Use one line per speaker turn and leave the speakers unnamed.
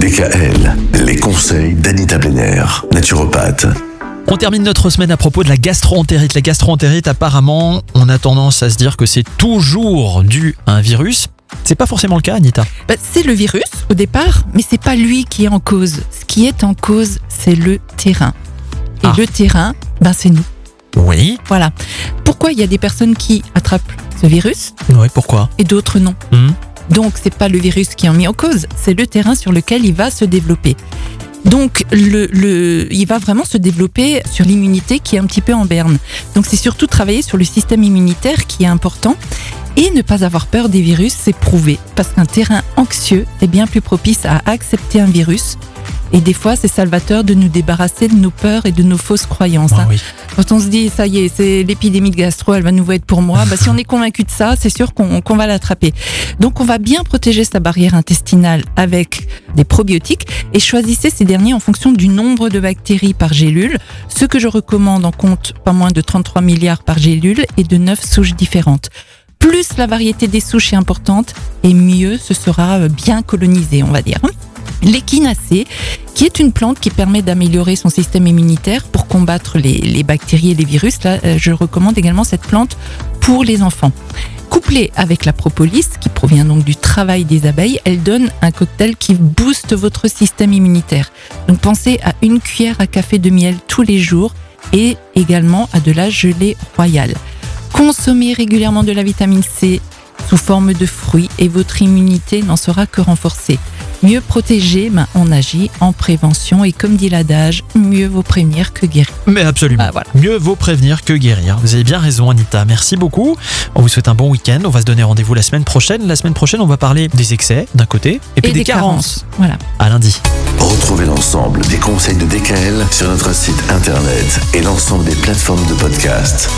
DKL, les conseils d'Anita Benner, naturopathe.
On termine notre semaine à propos de la gastroentérite. La gastroentérite, apparemment, on a tendance à se dire que c'est toujours dû à un virus. C'est pas forcément le cas, Anita.
Bah, c'est le virus au départ, mais c'est pas lui qui est en cause. Ce qui est en cause, c'est le terrain. Et
Ah.
le terrain, ben c'est nous.
Oui.
Voilà. Pourquoi il y a des personnes qui attrapent ce virus?
Oui, pourquoi?
Et d'autres non
Hmm.
Donc c'est pas le virus qui est mis en cause, c'est le terrain sur lequel il va se développer. Donc il va vraiment se développer sur l'immunité qui est un petit peu en berne. Donc c'est surtout travailler sur le système immunitaire qui est important et ne pas avoir peur des virus, c'est prouvé. Parce qu'un terrain anxieux est bien plus propice à accepter un virus. Et des fois, c'est salvateur de nous débarrasser de nos peurs et de nos fausses croyances.
Ah
hein.
oui.
Quand on se dit, ça y est, c'est l'épidémie de gastro, elle va nous être pour moi, bah, si on est convaincu de ça, c'est sûr qu'on va l'attraper. Donc, on va bien protéger sa barrière intestinale avec des probiotiques et choisissez ces derniers en fonction du nombre de bactéries par gélule. Ce que je recommande en compte pas moins de 33 milliards par gélule et de 9 souches différentes. Plus la variété des souches est importante et mieux ce sera euh, bien colonisé, on va dire. L'échinacée, qui est une plante qui permet d'améliorer son système immunitaire pour combattre les, les bactéries et les virus. Là, euh, je recommande également cette plante pour les enfants. Couplée avec la propolis, qui provient donc du travail des abeilles, elle donne un cocktail qui booste votre système immunitaire. Donc pensez à une cuillère à café de miel tous les jours et également à de la gelée royale. Consommez régulièrement de la vitamine C sous forme de fruits et votre immunité n'en sera que renforcée. Mieux protéger, ben, on agit en prévention et comme dit l'adage, mieux vaut prévenir que guérir.
Mais absolument.
Ah, voilà.
Mieux vaut prévenir que guérir. Vous avez bien raison, Anita. Merci beaucoup. On vous souhaite un bon week-end. On va se donner rendez-vous la semaine prochaine. La semaine prochaine, on va parler des excès d'un côté et puis des, carences.
Voilà.
À lundi.
Retrouvez l'ensemble des conseils de DKL sur notre site internet et l'ensemble des plateformes de podcast.